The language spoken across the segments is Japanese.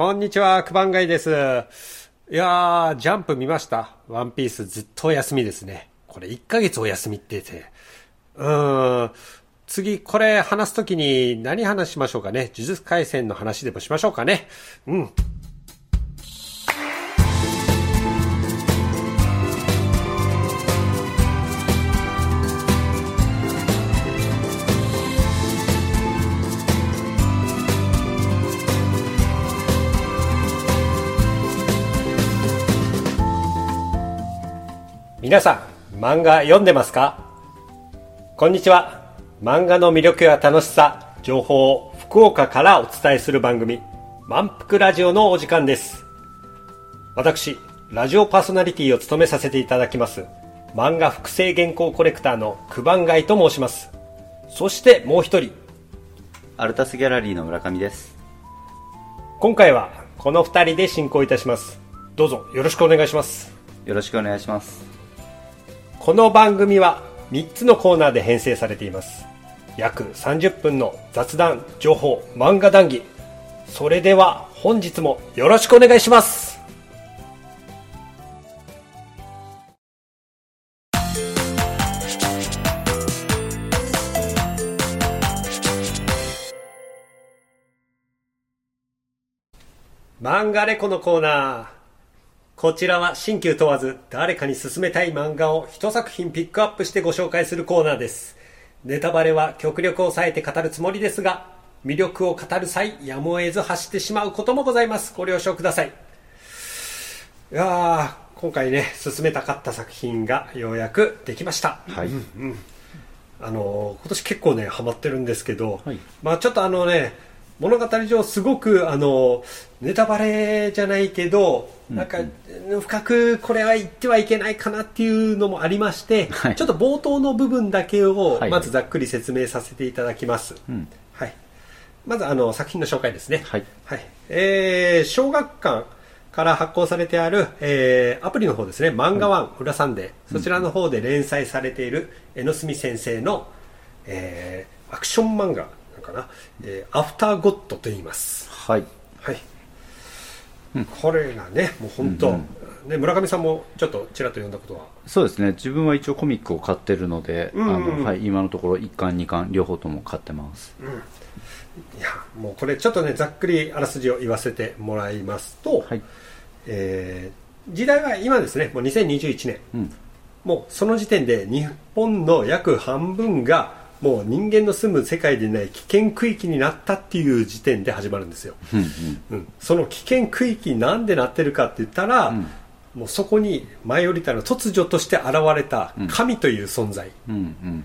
こんにちは、クバンガイです。いやー、ジャンプ見ました？ワンピースずっとお休みですね。これ1ヶ月お休みってて。うーん。次、これ話すときに何話しましょうかね？呪術回戦の話でもしましょうかね？うん。皆さん、漫画読んでますか？こんにちは。漫画の魅力や楽しさ、情報を福岡からお伝えする番組、満腹ラジオのお時間です。私、ラジオパーソナリティを務めさせていただきます、漫画複製原稿コレクターの九番街と申します。そしてもう一人、アルタスギャラリーの村上です。今回はこの二人で進行いたします。どうぞよろしくお願いします。よろしくお願いします。この番組は3つのコーナーで編成されています。約30分の雑談情報漫画談義。それでは本日もよろしくお願いします。漫画レコのコーナー。こちらは新旧問わず誰かに勧めたい漫画を一作品ピックアップしてご紹介するコーナーです。ネタバレは極力抑えて語るつもりですが、魅力を語る際、やむを得ず走ってしまうこともございます。ご了承ください。いやー、今回ね、進めたかった作品がようやくできました。はい。あの今年結構ねハマってるんですけど、はいまあちょっとあのね物語上すごくあのネタバレじゃないけど、なんか深くこれは言ってはいけないかなっていうのもありまして、はい。ちょっと冒頭の部分だけをはい。まずざっくり説明させていただきます、うん。はい、まずあの作品の紹介ですね。はい。はい。えー小学館から発行されてある、えーアプリの方ですね、漫画ワン、裏サンデー、そちらの方で連載されている江ノ澄先生の、えーアクション漫画なんかな、えーアフターゴッドと言います。はい。はい。これがね、もう本当、うんね、村上さんもちょっとちらっと読んだことは？そうですね。自分は一応コミックを買ってるので、うんうんあの、はい、今のところ1巻、2巻、両方とも買ってます。いや、もうこれちょっとね、ざっくりあらすじを言わせてもらいますと、はい。えー時代は今ですね、もう2021年。うん。もうその時点で日本の約半分がもう人間の住む世界でない危険区域になったっていう時点で始まるんですよ、うん。うん、その危険区域になんでなってるかって言ったら、うんもうそこに舞い降りたの突如として現れた神という存在、うん。うん。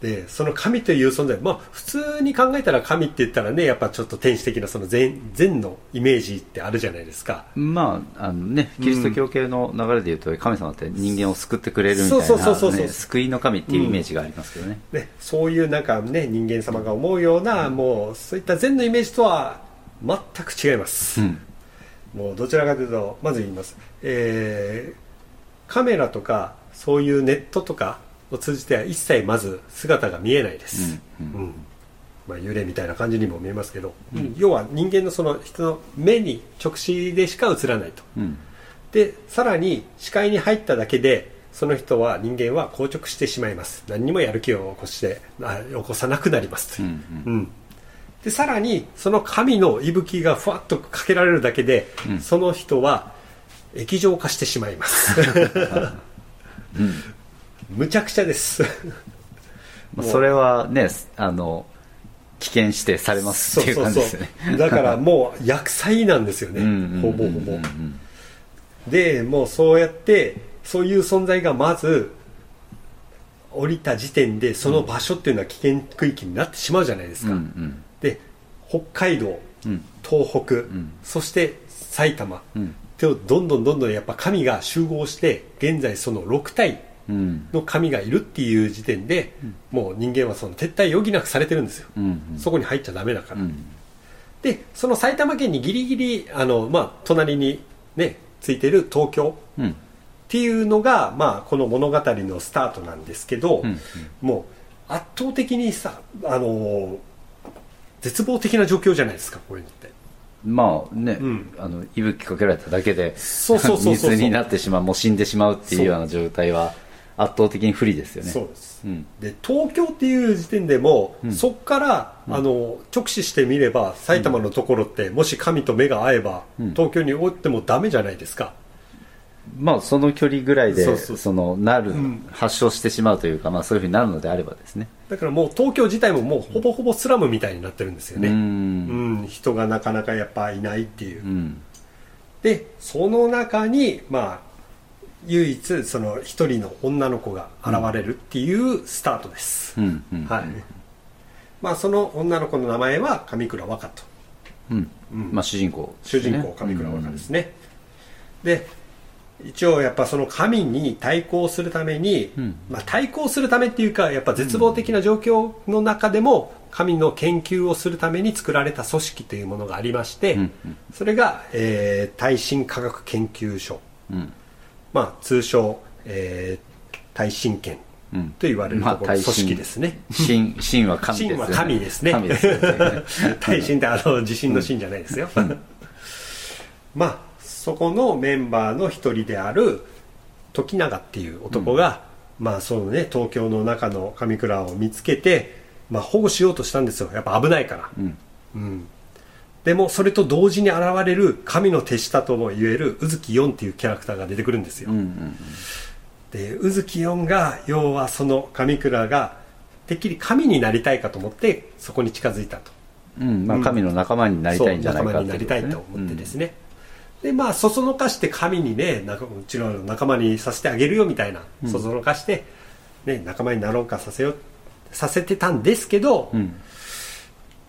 でその神という存在まあ普通に考えたら神って言ったらねやっぱちょっと天使的なその善善のイメージってあるじゃないですかうん。まあ、あのね、キリスト教系の流れで言うと、神様って人間を救ってくれるみたいな、ね、救いの神っていうイメージがありますけどね。ね、そういうなんかね人間様が思うような、もうそういった善のイメージとは全く違います、うん。もうどちらかというとまず言います、えーカメラとかそういうネットとかを通じては一切まず姿が見えないです、うんうん。まあ、幽霊みたいな感じにも見えますけど、要は人間のその人の目に直視でしか映らないと。うん。でさらに視界に入っただけでその人は人間は硬直してしまいます。何にもやる気を起こしてあ起こさなくなりますという、うん。うん。でさらにその神の息吹がふわっとかけられるだけで、うん。その人は液状化してしまいます、むちゃくちゃです。まあ、それはね、あの、危険指定されますっていう感じですよね。だから もう薬剤なんですよね、ほぼほぼ、うんでもうそうやってそういう存在がまず降りた時点でその場所っていうのは危険区域になってしまうじゃないですうんうか、ん。で北海道うん。東北、ん。そして埼玉、うん。とどんどんどんどんやっぱ神が集合して現在その6体うんの神がいるっていう時点で、もう人間はその撤退余儀なくされてるんですよ、うんそこに入っちゃダメだから、うん。でその埼玉県にギリギリあの、まあ、隣にねついてる東京うん。っていうのが、まあ、この物語のスタートなんですけど、もう圧倒的にさ、あのー絶望的な状況じゃないですかこういうのって。まあね、ん。あの息吹かけられただけで水になってしまうもう死んでしまうっていうような状態は圧倒的に不利ですよね。そうです、うん。で東京っていう時点でも、そこから、あの直視してみれば埼玉のところって、もし神と目が合えば、東京におってもダメじゃないですか。まあその距離ぐらいでそのなる、ん。発症してしまうというか、まあ、そういうふうになるのであればですね。だからもう東京自体ももうほぼほぼスラムみたいになってるんですようね、ん。うん。人がなかなかやっぱいないっていう、うん。でその中にまあ唯一その一人の女の子が現れるっていうスタートです、うんうんはい。まあその女の子の名前は上倉若と。うん。まあ主人公主人公上倉若ですね、で一応やっぱその神に対抗するために、ん。まあ、対抗するためっていうかやっぱ絶望的な状況の中でも神の研究をするために作られた組織というものがありまして、うん。それが、えー耐震科学研究所、うんまあ、通称、えー耐震研うん。と言われるところ、組織ですね。神神は神ですよね。神は神ですね。神ですよね。耐震ってあの地震の震じゃないですよ、まあそこのメンバーの一人である時永っていう男が、まあそのね東京の中の上倉を見つけて、まあ、保護しようとしたんですよ。やっぱ危ないから、うん。うんでもそれと同時に現れる神の手下とも言える宇月四っていうキャラクターが出てくるんですよ、うんうんで宇月四が要はその上倉がてっきり神になりたいかと思ってそこに近づいたと。うんまあ、神の仲間になりたいんじゃないかそう仲間になりたいと思ってですね、でまあそそのかして神にねうちの仲間にさせてあげるよみたいな、そそのかして、ね、仲間になろうかさせよさせてたんですけど、うん。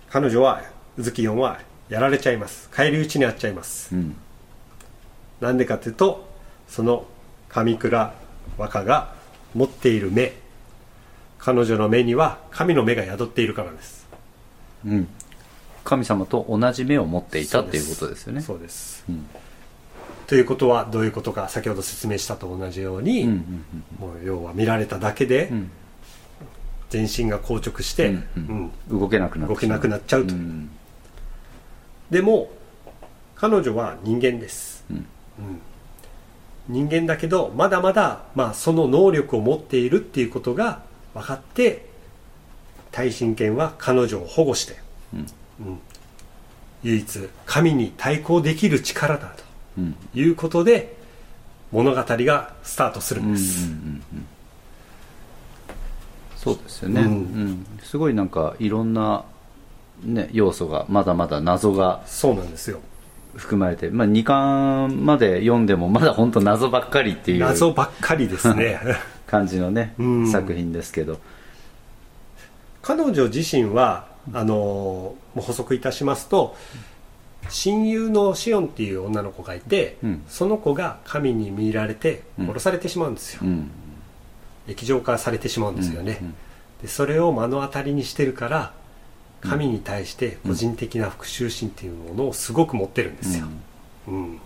彼女は宇月四はやられちゃいます。返り討ちにあっちゃいます、うん。なんでかっていうとその上倉若が持っている目彼女の目には神の目が宿っているからです。うん。神様と同じ目を持っていたっていうことですよね。そうです。うん。ということはどういうことか先ほど説明したと同じように、うんうんもう要は見られただけでうん。全身が硬直して、うんううん。ん動けなくなっちゃうと、うんでも彼女は人間です、うん。うん。人間だけどまだまだ、まあ、その能力を持っているっていうことが分かって耐震権は彼女を保護して、うん。うん。唯一神に対抗できる力だうん。ということで物語がスタートするうんんうんです、うんうん。そうですよね、ううんん。すごいなんかいろんな、ね、要素がまだまだ謎がそうなんですよ。含まれて、まあ、2巻まで読んでもまだ本当謎ばっかりっていう謎ばっかりですね。感じのね、うん。作品ですけど。彼女自身はあの補足いたしますと親友のシオンっていう女の子がいて、うん。その子が神に見られて殺されてしまうんですよ、うん。液状化されてしまうんですよね、うんうん。でそれを目の当たりにしてるから神に対して個人的な復讐心っていうものをすごく持ってるんですよ、うん。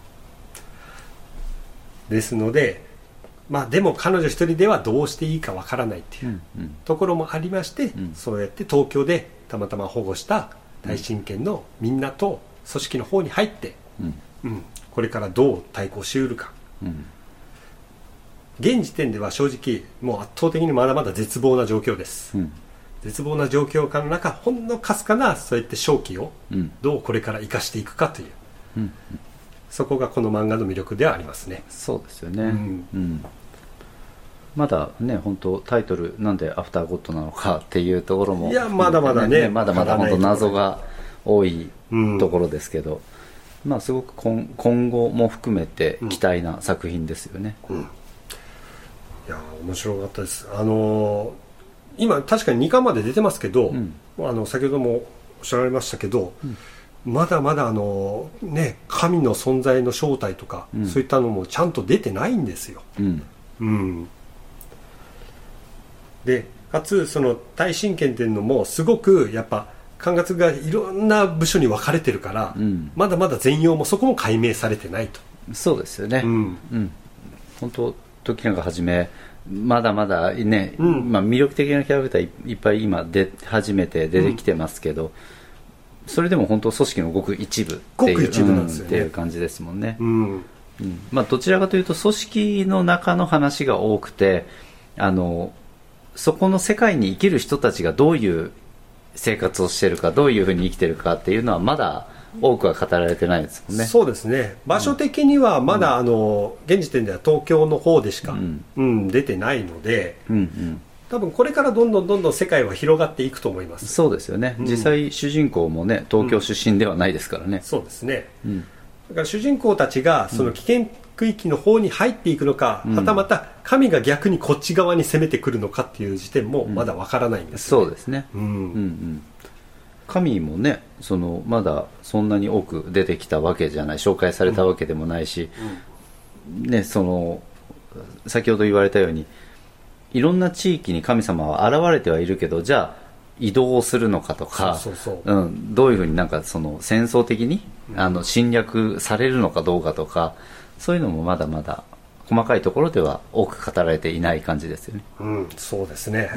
ですのでまあでも彼女一人ではどうしていいかわからないっていううんうん。ところもありまして、ん。そうやって東京でたまたま保護した耐震圏のみんなと組織の方に入って、うん。うん、これからどう対抗しうるか。うん。現時点では正直もう圧倒的にまだまだ絶望な状況です、うん絶望な状況下の中ほんのかすかなそうやって正気をうん。どうこれから生かしていくかという。うん。そこがこの漫画の魅力ではありますね。そうですよね、うん。うん。まだね本当タイトルなんでアフターゴッドなのかっていうところもいやまだまだねまだまだ本当謎が多いうん。ところですけど、まあすごく今今後も含めて期待な作品ですよね、いや面白かったです。あのー今確かに2巻まで出てますけど、うん。あの先ほどもおっしゃられましたけど、まだまだあのね神の存在の正体とか、うん。そういったのもちゃんと出てないんですよ。うん。うん。でかつその耐震権っていうのもすごくやっぱ管轄がいろんな部署に分かれてるから、うん。まだまだ全容もそこも解明されてないと、そうですよね。うん。うん。本当時永はじめまだまだね、うん。まあ、魅力的なキャラクターいいっぱい今出始めて出てきてますけど、それでも本当組織のごく一部っていうごく一部なんですよね。っていう感じですもんね、うん。うん。まあ、どちらかというと組織の中の話が多くてあのそこの世界に生きる人たちがどういう生活をしてるかどういうふうに生きてるかっていうのはまだ多くは語られてないですもんね。そうですね。場所的にはまだ、あの現時点では東京の方でしか、うん。うん出てないのでうんうん。多分これからどんどんどんどん世界は広がっていくと思います。そうですよね、うん。実際主人公もね東京出身ではないですからね、そうですね。うん。だから主人公たちがその危険区域の方に入っていくのか、うん。はたまた神が逆にこっち側に攻めてくるのかっていう時点もまだわからないんですよ、そうですね、うん。うんうん神もねそのまだそんなに多く出てきたわけじゃない紹介されたわけでもないし、ね、その先ほど言われたようにいろんな地域に神様は現れてはいるけどじゃあ移動をするのかとかそうん、どういうふうになんかその戦争的にあの侵略されるのかどうかとかそういうのもまだまだ細かいところでは多く語られていない感じですよね。うん、そうですね、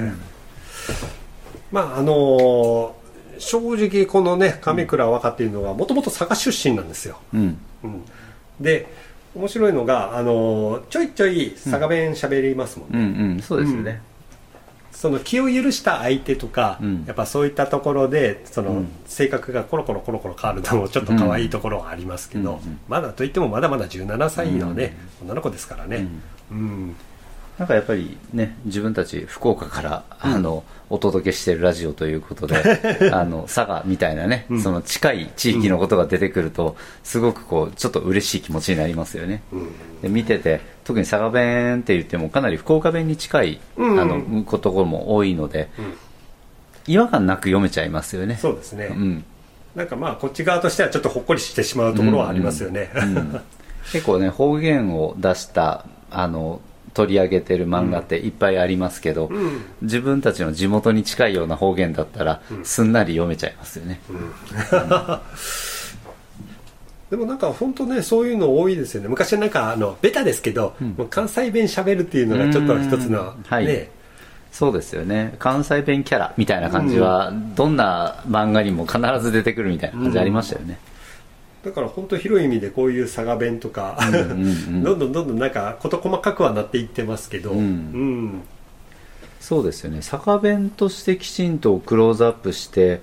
まああのー正直このね上倉若っていうのはもともと佐賀出身なんですよ、うん。うん、で面白いのが、あのーちょいちょい佐賀弁喋りますもんね、うん。うん、そうですよね。その気を許した相手とか、うん。やっぱそういったところでその、うん。性格がコロコロコロコロ変わるのもちょっと可愛いところはありますけど、うん。うん。まだといってもまだまだ17歳のね、女の子ですからね、うんなんかやっぱりね、自分たち福岡から、あの、お届けしているラジオということで、あの、佐賀みたいなね、うん。その近い地域のことが出てくると、すごくこう、ちょっと嬉しい気持ちになりますよね。うん。で見てて、特に佐賀弁って言ってもかなり福岡弁に近い、うん。あの、ところも多いので、うん。違和感なく読めちゃいますよね。そうですね、うん。なんかまあこっち側としてはちょっとほっこりしてしまうところはありますよね、うん。うん。結構ね方言を出したあの取り上げてる漫画っていっぱいありますけど、うん。自分たちの地元に近いような方言だったら、すんなり読めちゃいますよね、でもなんか本当ねそういうの多いですよね。昔なんかあのベタですけど、もう関西弁しゃべるっていうのがちょっと一つのうん。はい。ね。そうですよね。関西弁キャラみたいな感じは、どんな漫画にも必ず出てくるみたいな感じありましたよね、だから本当広い意味でこういう佐賀弁とか、どんどんどんどんなんか事細かくはなっていってますけど、うん。うん。そうですよね。坂弁としてきちんとクローズアップして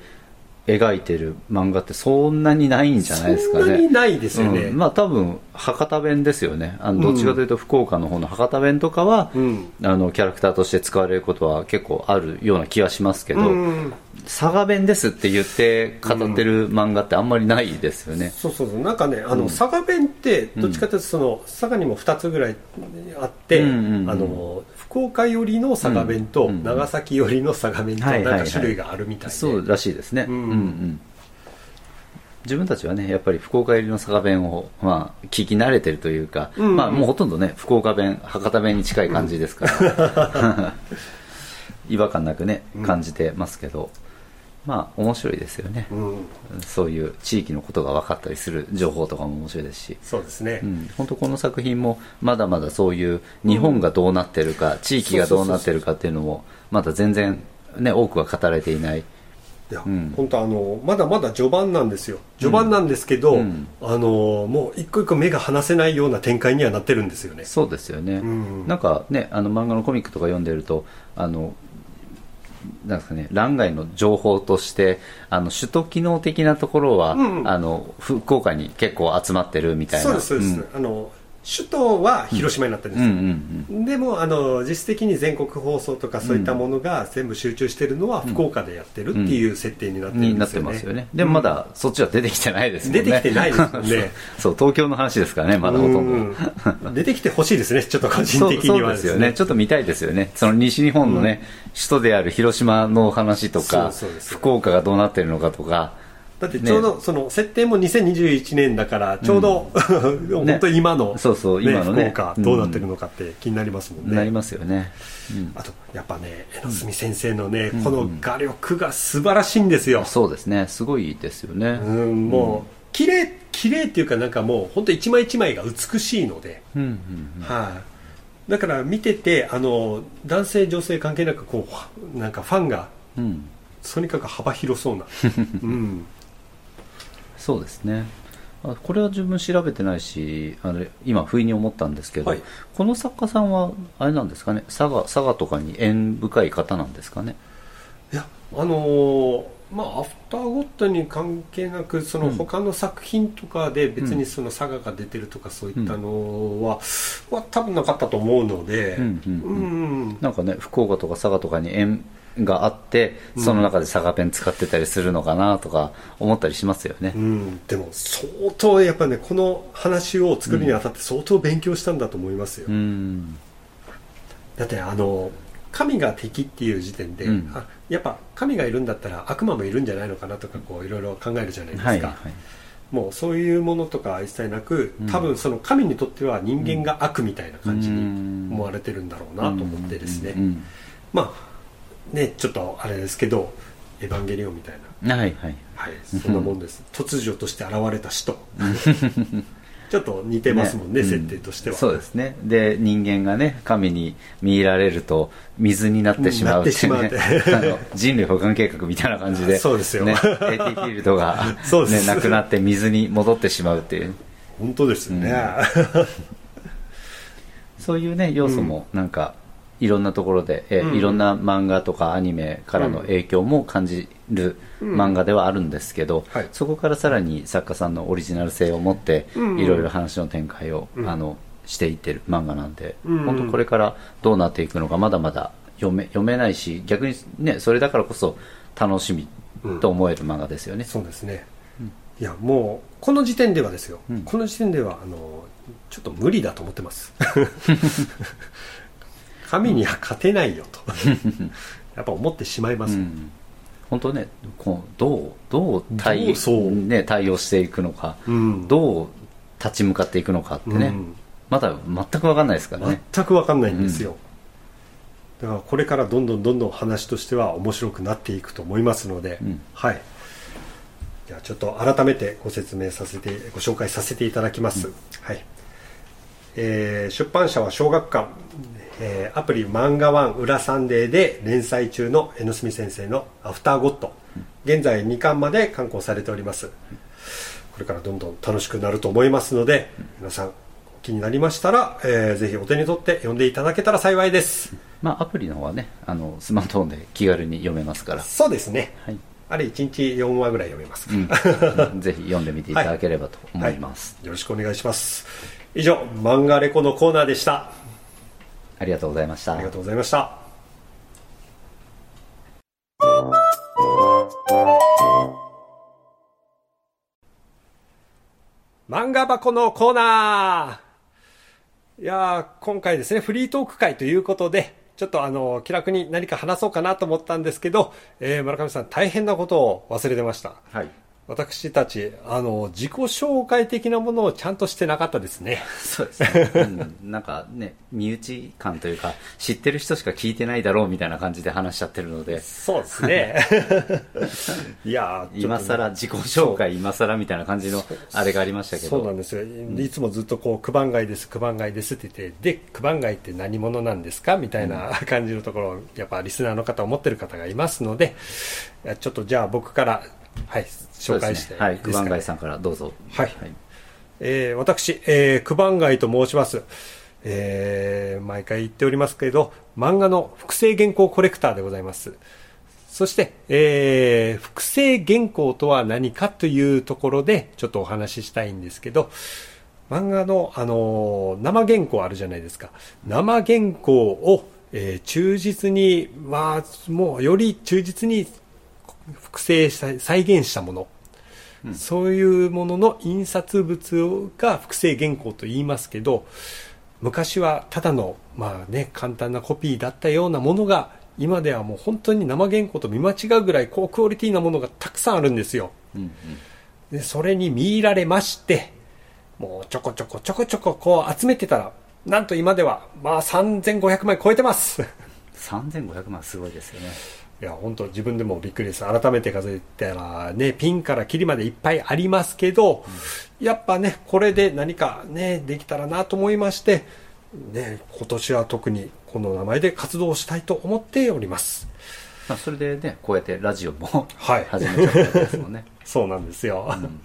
描いてる漫画ってそんなにないんじゃないですかね。そんなにないですよね、うん。まあ多分博多弁ですよね。あのどっちかというと福岡の方の博多弁とかは、うん。あのキャラクターとして使われることは結構あるような気はしますけど、うん佐賀弁ですって言って語ってる漫画ってあんまりないですよね、そうそうそう。なんかねあの、佐賀弁ってどっちかというとその、佐賀にも2つぐらいあって、あの福岡寄りの佐賀弁と、うんうん。長崎寄りの佐賀弁となんか種類があるみたいで、そうらしいですね、うん。うんうん。自分たちはねやっぱり福岡入りの佐賀弁を、まあ、聞き慣れてるというか、うん。まあ、もうほとんどね福岡弁博多弁に近い感じですから、違和感なくね感じてますけど、まあ面白いですよね、うん、そういう地域のことが分かったりする情報とかも面白いですし、そうですね、うん、本当この作品もまだまだそういう日本がどうなってるか、地域がどうなってるかっていうのもまだ全然、ね、多くは語られていない。いや、うん。本当あのまだまだ序盤なんですよ序盤なんですけど、うん。あのもう一個一個目が離せないような展開にはなってるんですよね。そうですよね、うん。なんかねあの漫画のコミックとか読んでるとあのなんですかね欄外の情報としてあの首都機能的なところは、うんあの福岡に結構集まってるみたいな。そうですそうです、ん。あの首都は広島になってるんですうんよ、うん。でもあの実質的に全国放送とかそういったものが全部集中してるのは福岡でやってるっていう設定になってるんですよね、ますよね。でもまだそっちは出てきてないですね。出てきてないですね。そう東京の話ですからねまだほとんど。うん出てきてほしいですねちょっと個人的には。ですよね。ちょっと見たいですよね。その西日本のね、首都である広島の話とか福岡がどうなってるのかとかだってちょうどその設定も2021年だからちょうど、本当に今の、そうそう今のね。福岡どうなってるのかって気になりますもんね、なりますよね、うん。あとやっぱね江ノ澄先生のね、この画力が素晴らしいんですよ、そうですね。すごいですよね。うんもう綺麗綺麗っていうかなんかもう本当一枚一枚が美しいので、うんうんはい。だから見ててあの男性女性関係なくこうなんかファンがうん。うんとにかく幅広そうな、うん、そうですね。あこれは自分調べてないしあれ今不意に思ったんですけど、はい。この作家さんはあれなんですかね？佐賀佐賀とかに縁深い方なんですかね？いやあのーまあアフターゴッドに関係なくそのうん。他の作品とかで別にその佐賀が出てるとかそういったのは,、は多分なかったと思うので、うん。うんうんうん。なんかね福岡とか佐賀とかに縁があってその中で佐賀弁使ってたりするのかなとか思ったりしますよね、うん、でも相当やっぱねこの話を作るにあたって相当勉強したんだと思いますよ、うん。だってあの神が敵っていう時点で、うん。あやっぱ神がいるんだったら悪魔もいるんじゃないのかなとかこういろいろ考えるじゃないですか、はいはい。もうそういうものとか一切なくうん。多分その神にとっては人間が悪みたいな感じにうん思われてるんだろうなと思ってですね、まあねちょっとあれですけどエヴァンゲリオンみたいな。はいはい。はい、そんなもんです。突如として現れた使徒。ちょっと似てますもんね、うん。設定としては。そうですね。で人間がね神に見入られると水になってしまうって 人類保管計画みたいな感じでそうですよ。ね、AT フィールドが、ね、なくなって水に戻ってしまうっていう。本当ですよね。そういうね要素もなんかいろんなところで、えうん。いろんな漫画とかアニメからの影響も感じる漫画ではあるんですけど、はい。そこからさらに作家さんのオリジナル性を持って、うん。いろいろ話の展開を、うん。あのしていってる漫画なんで、うん。本当これからどうなっていくのかまだまだ読め読めないし逆にねそれだからこそ楽しみと思える漫画ですよね、そうですね。いや、もう、この時点ではですよ。うん。この時点では、あの、ちょっと無理だと思ってます。神には勝てないよと。やっぱ思ってしまいます。うん。本当ねこうどうどう対どうね、対応していくのか、うん。どう立ち向かっていくのかってね、うん。まだ全く分かんないですからね、全く分かんないんですよ、だからこれからどんどんどんどん話としては面白くなっていくと思いますので、うん。はい。じゃあちょっと改めてご説明させてご紹介させていただきます、はい。えー出版社は小学館、えーアプリマンガワン裏サンデーで連載中の江野朱美先生のアフターゴッド現在2巻まで刊行されております。これからどんどん楽しくなると思いますので皆さん気になりましたら、えーぜひお手に取って読んでいただけたら幸いです。まあアプリの方はねあのスマートフォンで気軽に読めますから、そうですね。はい。あれ1日4話ぐらい読めますから、うん、ぜひ読んでみていただければと思います、よろしくお願いします。以上漫画レコのコーナーでしたありがとうございました。ありがとうございました。漫画箱のコーナー。いやー今回ですね、フリートーク会ということで、ちょっとあの、気楽に何か話そうかなと思ったんですけど、えー、村上さん大変なことを忘れてました。はい私たち、あの、自己紹介的なものをちゃんとしてなかったですね。そうですね、うん、なんかね身内感というか知ってる人しか聞いてないだろうみたいな感じで話しちゃってるので。そうですね。いやね。今更自己紹介今更みたいな感じのあれがありましたけど。そうなんですよ。いつもずっとこう、九番街です、九番街ですって言って、で、九番街って何者なんですか？みたいな感じのところを、やっぱリスナーの方思ってる方がいますので、ちょっとじゃあ僕から、はい、紹介していいですか、はい九番街さんからどうぞはいえー私、えー、九番街と申します。えー毎回言っておりますけれど、漫画の複製原稿コレクターでございます。そして、えー複製原稿とは何かというところで、ちょっとお話ししたいんですけど、漫画の、あのー生原稿あるじゃないですか。生原稿を、えー忠実に、まあ、もうより忠実に複製した、再現したもの。そういうものの印刷物が複製原稿と言いますけど、昔はただの、まあね、簡単なコピーだったようなものが、今ではもう本当に生原稿と見間違うぐらい高クオリティなものがたくさんあるんですよ。うんうんで、それに見入られまして、もうちょこちょこちょこちょここう集めてたら、なんと今では、まあ3500枚超えてます。3500万すごいですよねいや、本当自分でもびっくりです。改めて数えたらね、ピンからキリまでいっぱいありますけど、やっぱね、これで何かね、できたらなと思いまして、ね、今年は特にこの名前で活動したいと思っております。まあ、それでねこうやってラジオもはい始めちゃったわけですもんね、そうなんですよ。うん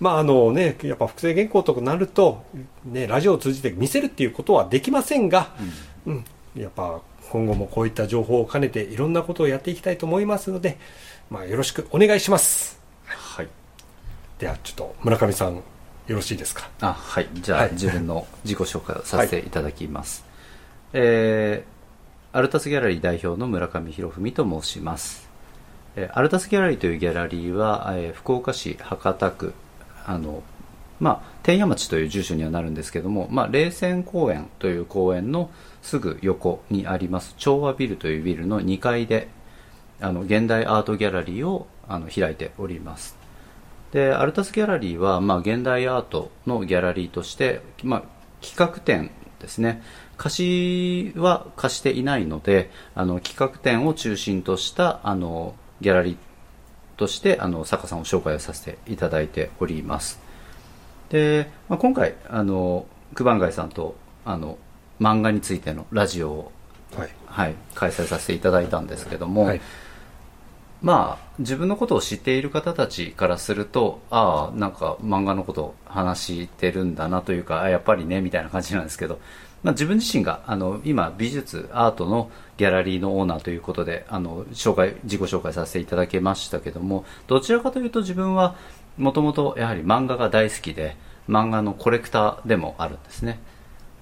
まああのね、やっぱ複製原稿とかなると、ね、ラジオを通じて見せるっていうことはできませんが、うん、やっぱ今後もこういった情報を兼ねていろんなことをやっていきたいと思いますので、まあよろしくお願いします。はい。ではちょっと村上さんよろしいですか？あはい。じゃあ、はい。自分の自己紹介をさせていただきます、えーアルタスギャラリー代表の村上博文と申します、えーアルタスギャラリーというギャラリーは、えー福岡市博多区あのまあ天谷町という住所にはなるんですけども、まあ、霊泉公園という公園のすぐ横にあります。調和ビルというビルの2階であの現代アートギャラリーをあの開いております。でアルタスギャラリーは、まあ、現代アートのギャラリーとして、まあ、企画展ですね。貸しは貸していないのであの企画展を中心としたあのギャラリーとしてあの作家さんを紹介をさせていただいております。で、まあ、今回あの九番街さんとあの漫画についてのラジオを、はい。はい、開催させていただいたんですけども、はい。まあ自分のことを知っている方たちからするとああなんか漫画のことを話してるんだなというかあやっぱりねみたいな感じなんですけど、まあ、自分自身があの今美術アートのギャラリーのオーナーということであの紹介自己紹介させていただきましたけどもどちらかというと自分はもともとやはり漫画が大好きで漫画のコレクターでもあるんですね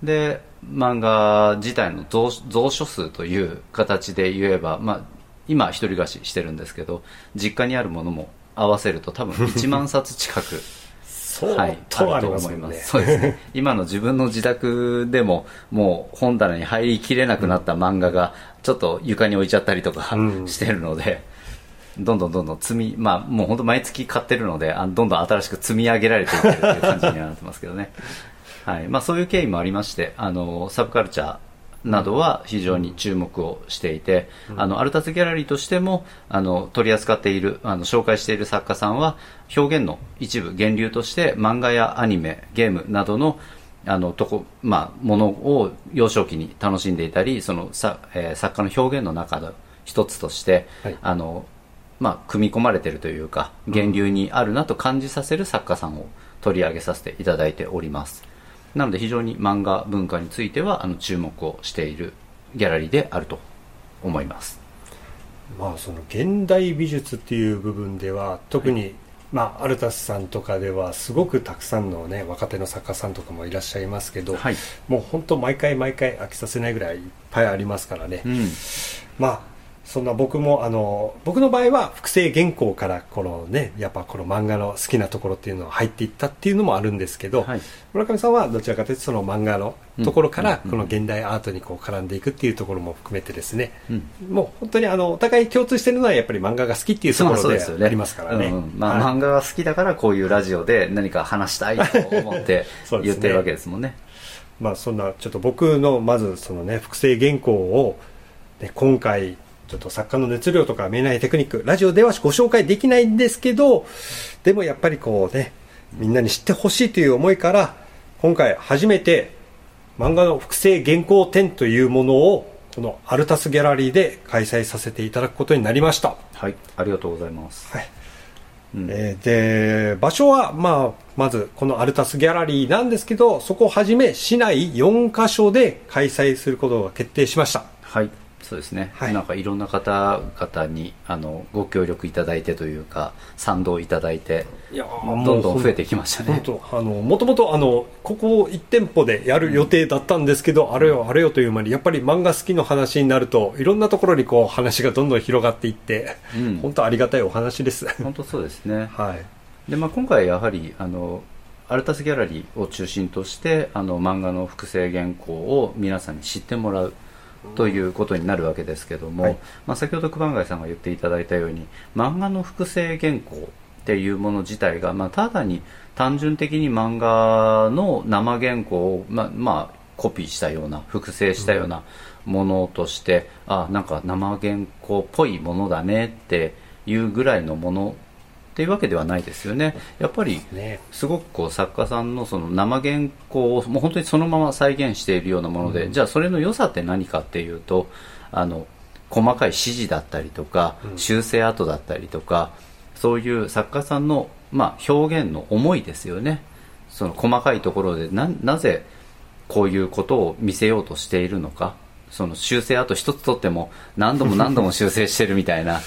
で漫画自体の蔵蔵書数という形で言えば、まあ、今一人暮らししてるんですけど実家にあるものも合わせると多分1万冊近くそう、はい、とあると。思います。そうですね。今の自分の自宅でも、もう本棚に入りきれなくなった漫画が、ちょっと床に置いちゃったりとかうんしてるので、どんどんどんどん積み、まあもう本当毎月買ってるので、あどんどん新しく積み上げられていってるっていう感じにはなってますけどね。はい。まあそういう経緯もありまして、あの、サブカルチャー、などは非常に注目をしていて、あのアルタスギャラリーとしてもあの取り扱っているあの紹介している作家さんは表現の一部源流として漫画やアニメゲームなどのあのとこ、まあ、ものを幼少期に楽しんでいたりそのさ、えー作家の表現の中の一つとして、はい。あのまあ、組み込まれているというか源流にあるなと感じさせる作家さんを取り上げさせていただいておりますなので非常に漫画文化についてはあの注目をしているギャラリーであると思います。まあその現代美術っていう部分では特に、まあアルタスさんとかではすごくたくさんのね若手の作家さんとかもいらっしゃいますけど、はい。もう本当毎回毎回飽きさせないぐらいいっぱいありますからね、うん。まあそんな僕もあの僕の場合は複製原稿からこのねやっぱこの漫画の好きなところっていうのは入っていったっていうのもあるんですけど、はい。村上さんはどちらかというとその漫画のところからうんこの現代アートにこう絡んでいくっていうところも含めてですね、うん。もう本当にあのお互い共通してるのはやっぱり漫画が好きっていうところでありますからね。うん。うんまあ、はい。漫画が好きだからこういうラジオで何か話したいと思って 言ってるわけですもんね。まあそんなちょっと僕のまずそのね複製原稿を、ね、今回ちょっと作家の熱量とか見えないテクニックラジオではご紹介できないんですけどでもやっぱりこうねみんなに知ってほしいという思いから今回初めて漫画の複製原稿展というものをこのアルタスギャラリーで開催させていただくことになりました。はいありがとうございます、はい。うん。えーで場所は、まあ、まずこのアルタスギャラリーなんですけどそこをはじめ市内4カ所で開催することが決定しました。はいそうですね、はい。なんかいろんな方々にあのご協力いただいてというか賛同いただいていやどんどん増えてきましたね。あのもともとあのここ1店舗でやる予定だったんですけど、あれよあれよという間にやっぱり漫画好きの話になるといろんなところにこう話がどんどん広がっていって、うん。本当ありがたいお話です。本当そうですね。はい。で、まあ、今回やはりあのアルタスギャラリーを中心としてあの漫画の複製原稿を皆さんに知ってもらうということになるわけですけども、はい。まあ、先ほど熊谷さんが言っていただいたように漫画の複製原稿っていうもの自体が、まあ、ただに単純的に漫画の生原稿を、まあまあ、コピーしたような複製したようなものとして、あなんか生原稿っぽいものだねっていうぐらいのものっていうわけではないですよね。やっぱりねすごくこう作家さんのその生原稿をもう本当にそのまま再現しているようなもので、じゃあそれの良さって何かっていうとあの細かい指示だったりとか、修正跡だったりとかそういう作家さんの、まあ、表現の思いですよね。その細かいところでななぜこういうことを見せようとしているのか。その修正跡一つとっても何度も何度も修正してるみたいな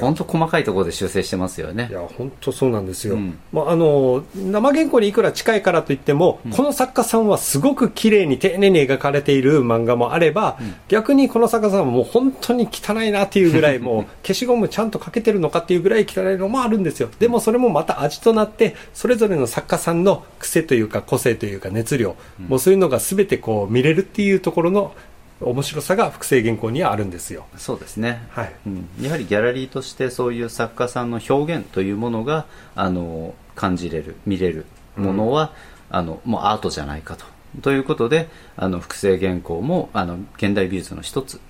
本当細かいところで修正してますよね。いや本当そうなんですよ、うん。まあ、あの生原稿にいくら近いからといっても、この作家さんはすごく綺麗に丁寧に描かれている漫画もあれば、逆にこの作家さんはもう本当に汚いなっていうぐらいもう消しゴムちゃんとかけてるのかっていうぐらい汚いのもあるんですよでもそれもまた味となってそれぞれの作家さんの癖というか個性というか熱量、もうそういうのが全てこう見れるっていうところの面白さが複製原稿にはあるんですよ。そうですね、はい。うん、やはりギャラリーとしてそういう作家さんの表現というものがあの感じれる見れるものは、あのもうアートじゃないかと。ということであの複製原稿もあの現代美術の一つ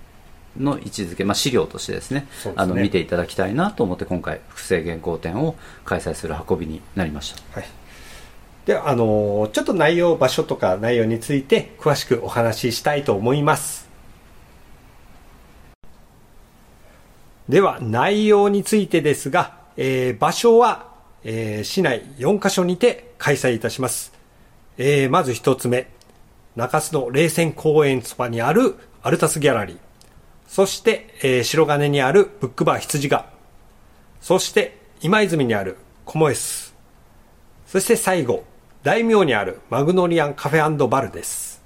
の位置づけ、まあ、資料としてですねね。あの見ていただきたいなと思って今回複製原稿展を開催する運びになりました。はい。で、あのーちょっと内容、場所とか内容について詳しくお話ししたいと思います。では、内容についてですが、えー場所は、えー市内4カ所にて開催いたします。えーまず一つ目、中洲の冷泉公園そばにあるアルタスギャラリー。そして、えー白金にあるブックバー羊が。そして、今泉にあるコモエス。そして最後、大名にあるマグノリアンカフェバルです。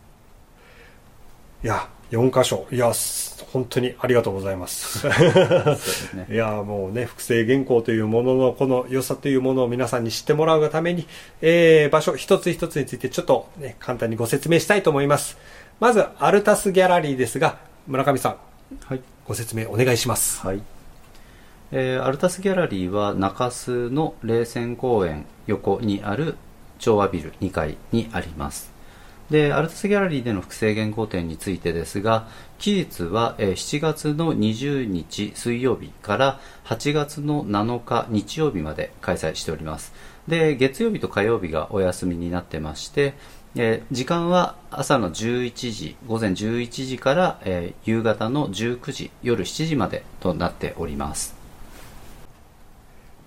いや、4箇所。いや、す本当にありがとうございます。すね いや、もうね、複製原稿というもののこの良さというものを皆さんに知ってもらうがために、えー場所一つ一つについてちょっとね、簡単にご説明したいと思います。まず、アルタスギャラリーですが、村上さん、はいご説明お願いします。はい、えーアルタスギャラリーは中洲の冷泉公園横にある調和ビル2階にあります。でアルタスギャラリーでの複製原稿展についてですが期日は、7月の20日水曜日から8月の7日日曜日まで開催しております。で月曜日と火曜日がお休みになってましてえ時間は朝の11時午前11時から、えー夕方の19時夜7時までとなっております。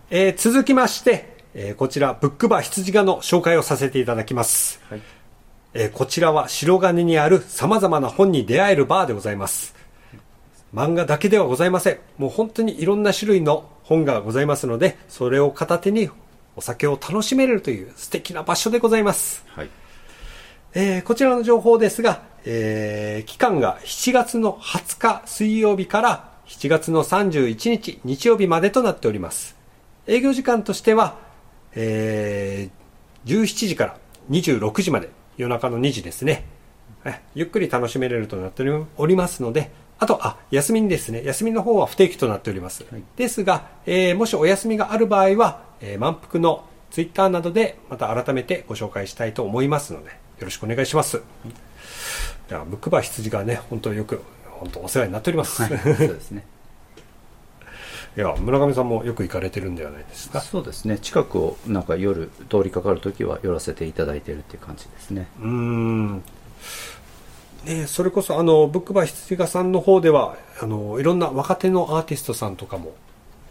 えー続きまして、えーこちら、ブックバー羊画の紹介をさせていただきます。はいえーこちらは白金にある様々な本に出会えるバーでございます。漫画だけではございません。もう本当にいろんな種類の本がございますので、それを片手にお酒を楽しめるという素敵な場所でございます。はいえーこちらの情報ですが、えー期間が7月の20日水曜日から7月の31日日曜日までとなっております。営業時間としては、えー17時から26時まで、夜中の2時ですね。えゆっくり楽しめれるとなっておりますので、あと、あ、休みですね。休みの方は不定期となっております。はいですが、えーもしお休みがある場合は、えー満腹のツイッターなどでまた改めてご紹介したいと思いますので、よろしくお願いします。いや、ブックバー羊がね、本当よく、本当お世話になっております。はい、そうですねいや、村上さんもよく行かれてるんではないですか？そうですね。近くをなんか夜通りかかるときは寄らせていただいているっていう感じですね。うーん。ね、それこそあのブックバー羊がさんの方ではあのいろんな若手のアーティストさんとかも、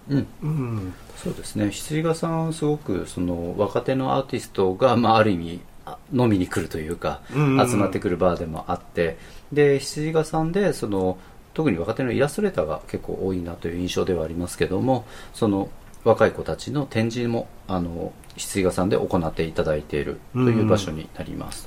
うん。うん、そうですね。羊ヶさんすごくその若手のアーティストが、まあ、ある意味あ飲みに来るというか、うん。うん集まってくるバーでもあって。で羊ヶさんでその特に若手のイラストレーターが結構多いなという印象ではありますけどもその若い子たちの展示もあの羊ヶさんで行っていただいているという場所になります、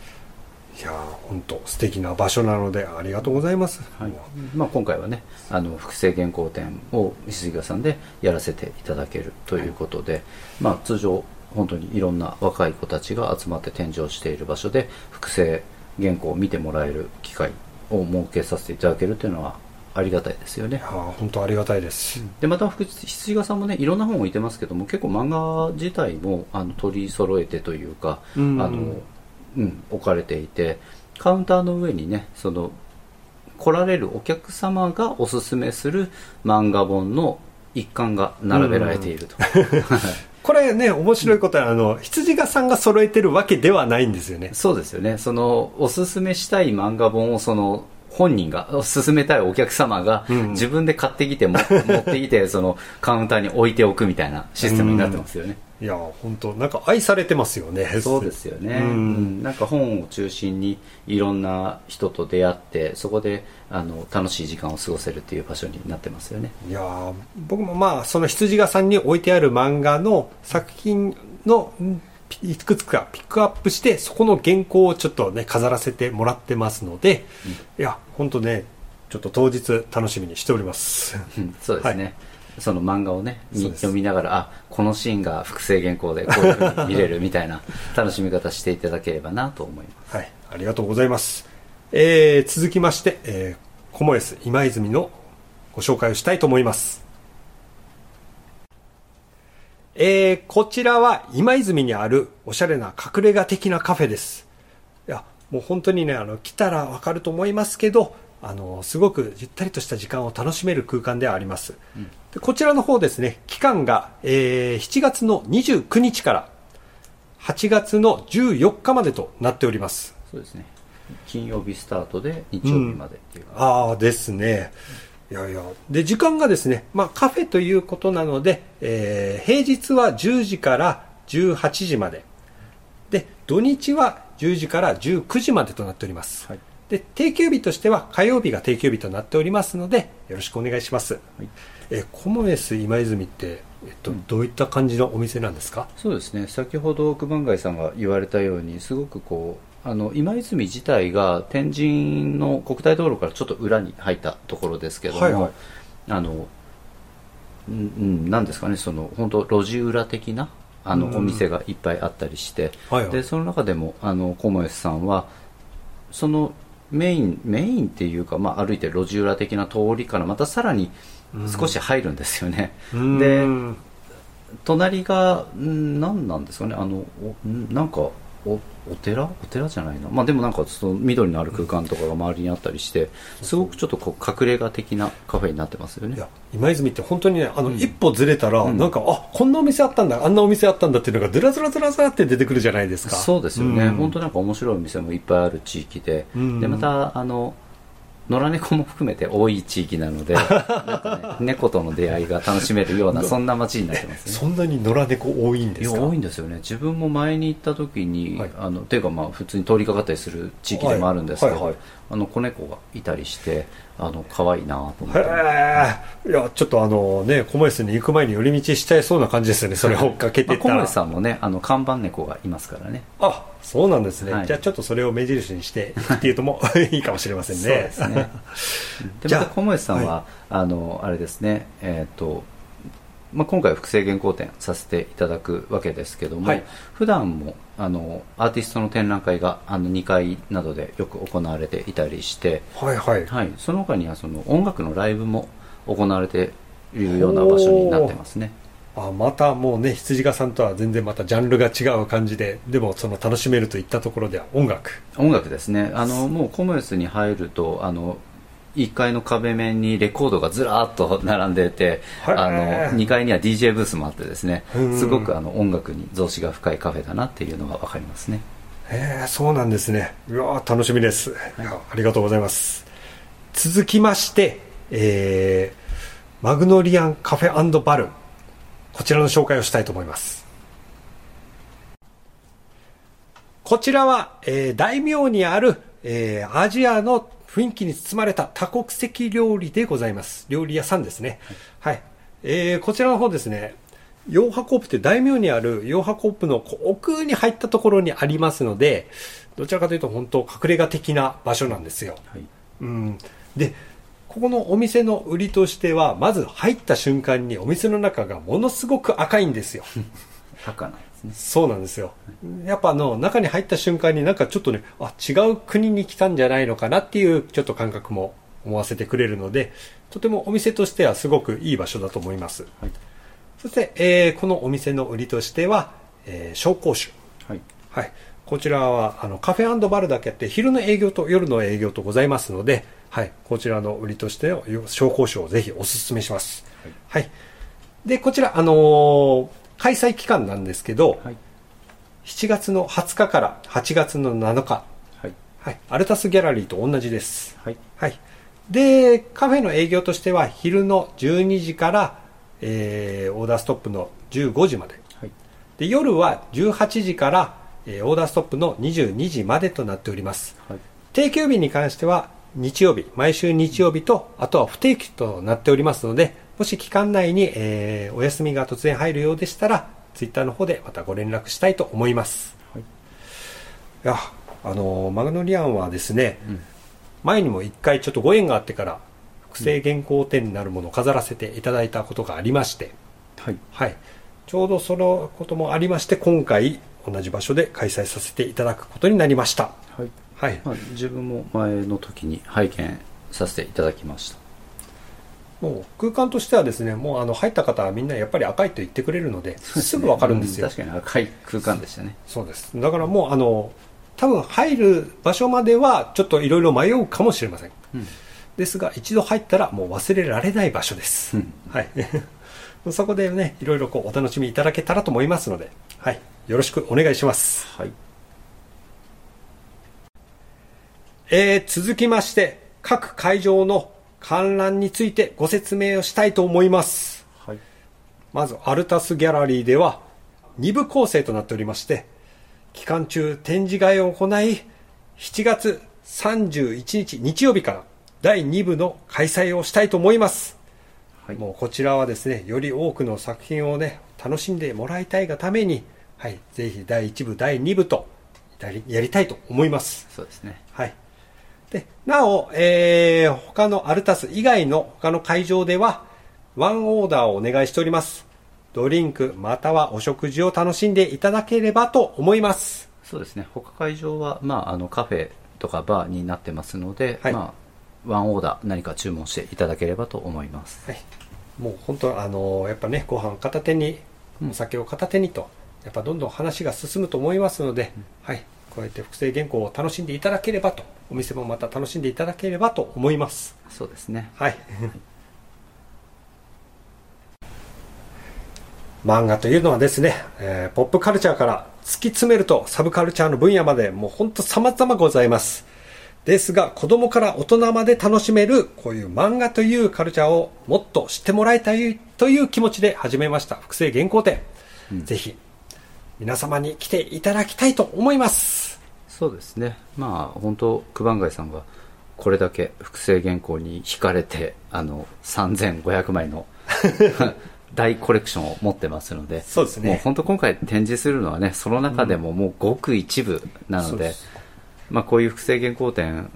いや本当素敵な場所なのでありがとうございます、はい。まあ、今回はねあの複製原稿展を石塚さんでやらせていただけるということで、まあ、通常本当にいろんな若い子たちが集まって展示をしている場所で複製原稿を見てもらえる機会を設けさせていただけるというのはありがたいですよね。いや本当ありがたいです、でまた福羊ヶさんもねいろんな本を置いてますけども結構漫画自体もあの取り揃えてというか、うん。あのうん、置かれていてカウンターの上にねその来られるお客様がおすすめする漫画本の一巻が並べられていると、これね面白いことはあの羊がさんが揃えてるわけではないんですよね。そうですよね。そのおすすめしたい漫画本をその本人が勧めたいお客様がうん。自分で買ってきても、持ってきてそのカウンターに置いておくみたいなシステムになってますよね、いや本当なんか愛されてますよね。そうですよね、うん。うん。なんか本を中心にいろんな人と出会ってそこであの楽しい時間を過ごせるっていう場所になってますよね。いやー僕もまあその羊ヶさんに置いてある漫画の作品のんいくつかピックアップしてそこの原稿をちょっとね飾らせてもらってますので、いや本当ねちょっと当日楽しみにしております。うんそうですね、はい。その漫画をね読みながらあこのシーンが複製原稿でこういうふうに見れる みたいな楽しみ方していただければなと思います。はい。ありがとうございます、えー続きまして、えー、コモエス今泉のご紹介をしたいと思いますえーこちらは今泉にあるおしゃれな隠れ家的なカフェです。いや、もう本当にね、あの、来たらわかると思いますけど、あの、すごくゆったりとした時間を楽しめる空間ではあります。でこちらの方ですね、期間が、えー7月の29日から8月の14日までとなっております。そうですね金曜日スタートで日曜日までっていうか、ああですね。いやいや。で、時間がですね、まあカフェということなので、えー平日は10時から18時まで。で、土日は10時から19時までとなっております。はいで、定休日としては火曜日が定休日となっておりますので、よろしくお願いします。はいえーコモエス今泉って、えっと、どういった感じのお店なんですか？そうですね先ほど九番街さんが言われたようにすごくこうあの今泉自体が天神の国体道路からちょっと裏に入ったところですけども、はいはい。あのうんうんなんですかねその本当路地裏的なあの、うん。お店がいっぱいあったりして、はいはい。でその中でもあのコモエスさんはそのメインメインっていうか、まあ、歩いて路地裏的な通りからまたさらに少し入るんですよね、でうん。隣がん何なんですかねあのなんかおお寺？お寺じゃないなまあでもなんかその緑のある空間とかが周りにあったりしてすごくちょっとこう隠れ家的なカフェになってますよね。いや今泉って本当にねあの、うん。一歩ずれたら、うん。なんかあこんなお店あったんだあんなお店あったんだっていうのがずらずらずらずらって出てくるじゃないですか。そうですよね、うん。本当なんか面白いお店もいっぱいある地域で、うん。でまたあの野良猫も含めて多い地域なので ね、猫との出会いが楽しめるようなそんな街になってますね。そんなに野良猫多いんですか？いや多いんですよね。自分も前に行った時に、はい。あのていうかまあ普通に通りかかったりする地域でもあるんですけど、はいはいはい。あの子猫がいたりしてあの可愛いなと思って。いやちょっとあのねコモエスに行く前に寄り道しちゃいそうな感じですよねそれを追っかけてまあ、小ったら、森さんもねあの看板猫がいますからね。あそうなんですね、はい。じゃあちょっとそれを目印にしてっていうとも いいかもしれませんね。そうですね。でじゃあまた小森さんは、はあのあれですね。えっ、とまあ、今回は複製原稿展させていただくわけですけども、はい。普段もあのアーティストの展覧会があの2階などでよく行われていたりして、はいはい。はい、その他にはその音楽のライブも行われているような場所になってますね。あまたもうね羊ヶさんとは全然またジャンルが違う感じででもその楽しめるといったところでは音楽。音楽ですね。あのもうコモエスに入るとあの1階の壁面にレコードがずらーっと並んでてはい。あの2階には DJ ブースもあってですねうん。すごくあの音楽に増資が深いカフェだなっていうのが分かりますね。へえそうなんですね。うわー楽しみです、ありがとうございます。続きまして、えー、マグノリアンカフェバル。こちらの紹介をしたいと思います。こちらは、えー大名にある、えーアジアの雰囲気に包まれた多国籍料理でございます。料理屋さんですね。はい。えーこちらの方ですね、ヨーハコープって大名にあるヨーハコープの奥に入ったところにありますので、どちらかというと本当隠れ家的な場所なんですよ。はいうん、でここのお店の売りとしてはまず入った瞬間にお店の中がものすごく赤いんですよ 赤なんですねそうなんですよやっぱあの中に入った瞬間になんかちょっとねあ違う国に来たんじゃないのかなっていうちょっと感覚も思わせてくれるのでとてもお店としてはすごくいい場所だと思います、はいそして、えーこのお店の売りとしては、えー紹興酒はいはい。こちらは、あの、カフェバルだけあって、昼の営業と夜の営業とございますので、はい。こちらの売りとしての紹興酒をぜひお勧めします。はい。で、こちら、あのー開催期間なんですけど、はい7月の20日から8月の7日、はいはい、アルタスギャラリーと同じです。はいはい。で、カフェの営業としては昼の12時から、えーオーダーストップの15時まで。はいで、夜は18時から、えーオーダーストップの22時までとなっております。はい定休日に関しては日曜日、毎週日曜日と、あとは不定期となっておりますので、もし期間内に、えーお休みが突然入るようでしたら、ツイッターの方でまたご連絡したいと思います。はいいや、あの、マグノリアンはですね、うん前にも一回ちょっとご縁があってから、複製原稿展になるものを飾らせていただいたことがありまして、はいはい。ちょうどそのこともありまして、今回同じ場所で開催させていただくことになりました。はいはい。まあ、自分も前の時に拝見させていただきましたもう空間としてはですね、もうあの入った方はみんなやっぱり赤いと言ってくれるので、すぐわかるんですよ。う確かに赤い空間でしたねそうです。だからもうあの、多分入る場所まではちょっといろいろ迷うかもしれません。うんですが一度入ったらもう忘れられない場所です。うんはい。そこでね、いろいろこうお楽しみいただけたらと思いますので、はい。よろしくお願いします。はいえー続きまして、各会場の観覧についてご説明をしたいと思います。はいまず、アルタスギャラリーでは、2部構成となっておりまして、期間中展示会を行い、7月31日日曜日から第2部の開催をしたいと思います。はいもうこちらはですね、より多くの作品をね、楽しんでもらいたいがために、はい、ぜひ第1部、第2部とやりやりたいと思います。そうですねはい。で、なお、えー、他のアルタス以外の他の会場では、ワンオーダーをお願いしております。ドリンクまたはお食事を楽しんでいただければと思います。そうですね他会場は、まあ、あのカフェとかバーになってますので、はいまあ、ワンオーダー何か注文していただければと思いますはい。もう本当、あのーやっぱね、ご飯片手に、お酒を片手にと、やっぱどんどん話が進むと思いますので、はい。こうやって複製原稿を楽しんでいただければと、お店もまた楽しんでいただければと思います。そうですねはい。漫画というのはですね、えーポップカルチャーから突き詰めるとサブカルチャーの分野までもう本当様々ございます。ですが、子供から大人まで楽しめる、こういう漫画というカルチャーをもっと知ってもらいたいという気持ちで始めました、複製原稿展。ぜひ、皆様に来ていただきたいと思います。そうですね。まあ本当九番街さんがこれだけ複製原稿に惹かれてあの3500枚の 大コレクションを持ってますのでそうですね。もう本当今回展示するのはねその中でももうごく一部なので,、そうです。まあ、こういう複製原稿展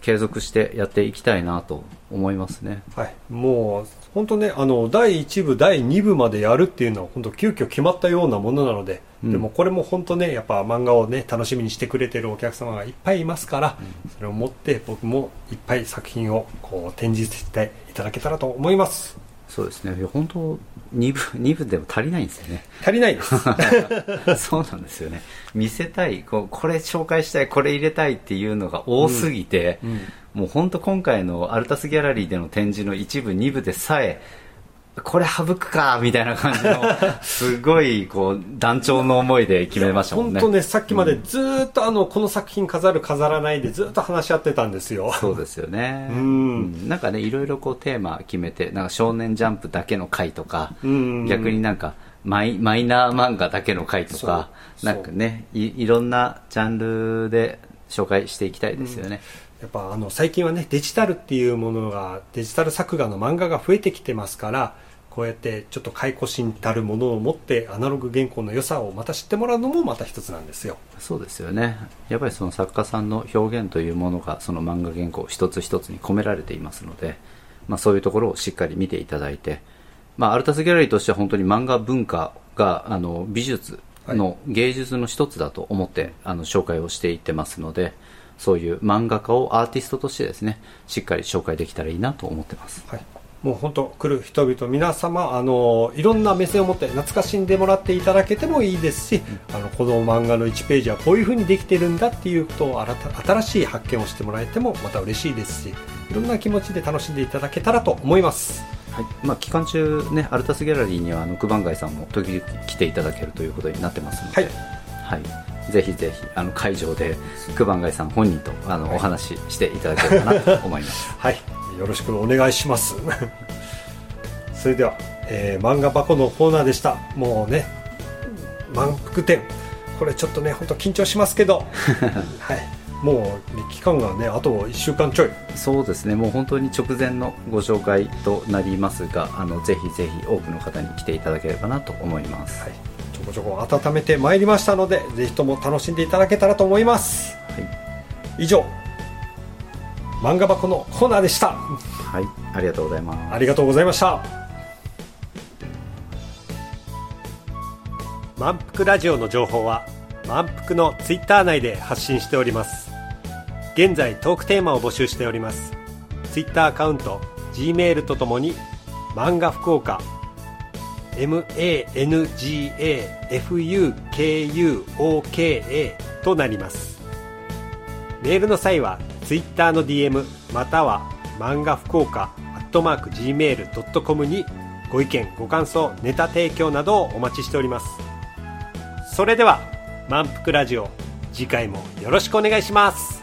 継続してやっていきたいなと思いますね。はい、もう本当ねあの第1部第2部までやるっていうのは本当急遽決まったようなものなので、うん。でもこれも本当ねやっぱ漫画をね楽しみにしてくれてるお客様がいっぱいいますから、それを持って僕もいっぱい作品をこう展示していただけたらと思いますそうですね。本当2部 二部でも足りないんですよね。足りないです。そうなんですよね。見せたいこうこれ紹介したいこれ入れたいっていうのが多すぎて、うん。もう本当今回のアルタスギャラリーでの展示の一部二部でさえこれ省くかみたいな感じのすごいこう団長の思いで決めましたもんね。本当ねさっきまでずーっとあのこの作品飾る飾らないでずーっと話し合ってたんですよ。そうですよね。うん。なんかねいろいろこうテーマ決めてなんか少年ジャンプだけの回とかうん。逆になんかマイマイナー漫画だけの回とかなんかねいいろんなジャンルで紹介していきたいですよね、やっぱあの最近はねデジタルっていうものがデジタル作画の漫画が増えてきてますからこうやってちょっと解雇心たるものを持ってアナログ原稿の良さをまた知ってもらうのもまた一つなんですよ。そうですよね。やっぱりその作家さんの表現というものがその漫画原稿一つ一つに込められていますので、まあ、そういうところをしっかり見ていただいて、まあ、アルタスギャラリーとしては本当に漫画文化があの美術の芸術の一つだと思ってあの紹介をしていってますのでそういう漫画家をアーティストとしてですねしっかり紹介できたらいいなと思ってます。はいもう本当来る人々皆様あのいろんな目線を持って懐かしんでもらっていただけてもいいですし、あのこの漫画の1ページはこういう風にできてるんだっていうことを新た新しい発見をしてもらえてもまた嬉しいですしいろんな気持ちで楽しんでいただけたらと思います。はい。まあ、期間中、ね、アルタスギャラリーにはあの九番街さんも時々来ていただけるということになってますので、はい。はい、ぜひぜひあの会場で九番街さん本人とあの、はい、お話ししていただければなと思います。はいよろしくお願いします。それでは、えー、漫画箱のコーナーでした。もうね満腹展これちょっとね本当緊張しますけど。はい。もう期間がねあと1週間ちょい。そうですね。もう本当に直前のご紹介となりますがあのぜひぜひ多くの方に来ていただければなと思います、はい、ちょこちょこ温めてまいりましたのでぜひとも楽しんでいただけたらと思います、はい、以上漫画箱のコーナーでした。はいありがとうございます。ありがとうございました。満腹ラジオの情報は満腹のツイッター内で発信しております。現在トークテーマを募集しております。Twitter アカウント G メールとともに漫画福岡 MANGAFUKUOKA となります。メールの際は Twitter の DM または漫画福岡アットマーク Gmail.com にご意見ご感想ネタ提供などをお待ちしております。それでは満腹ラジオ次回もよろしくお願いします。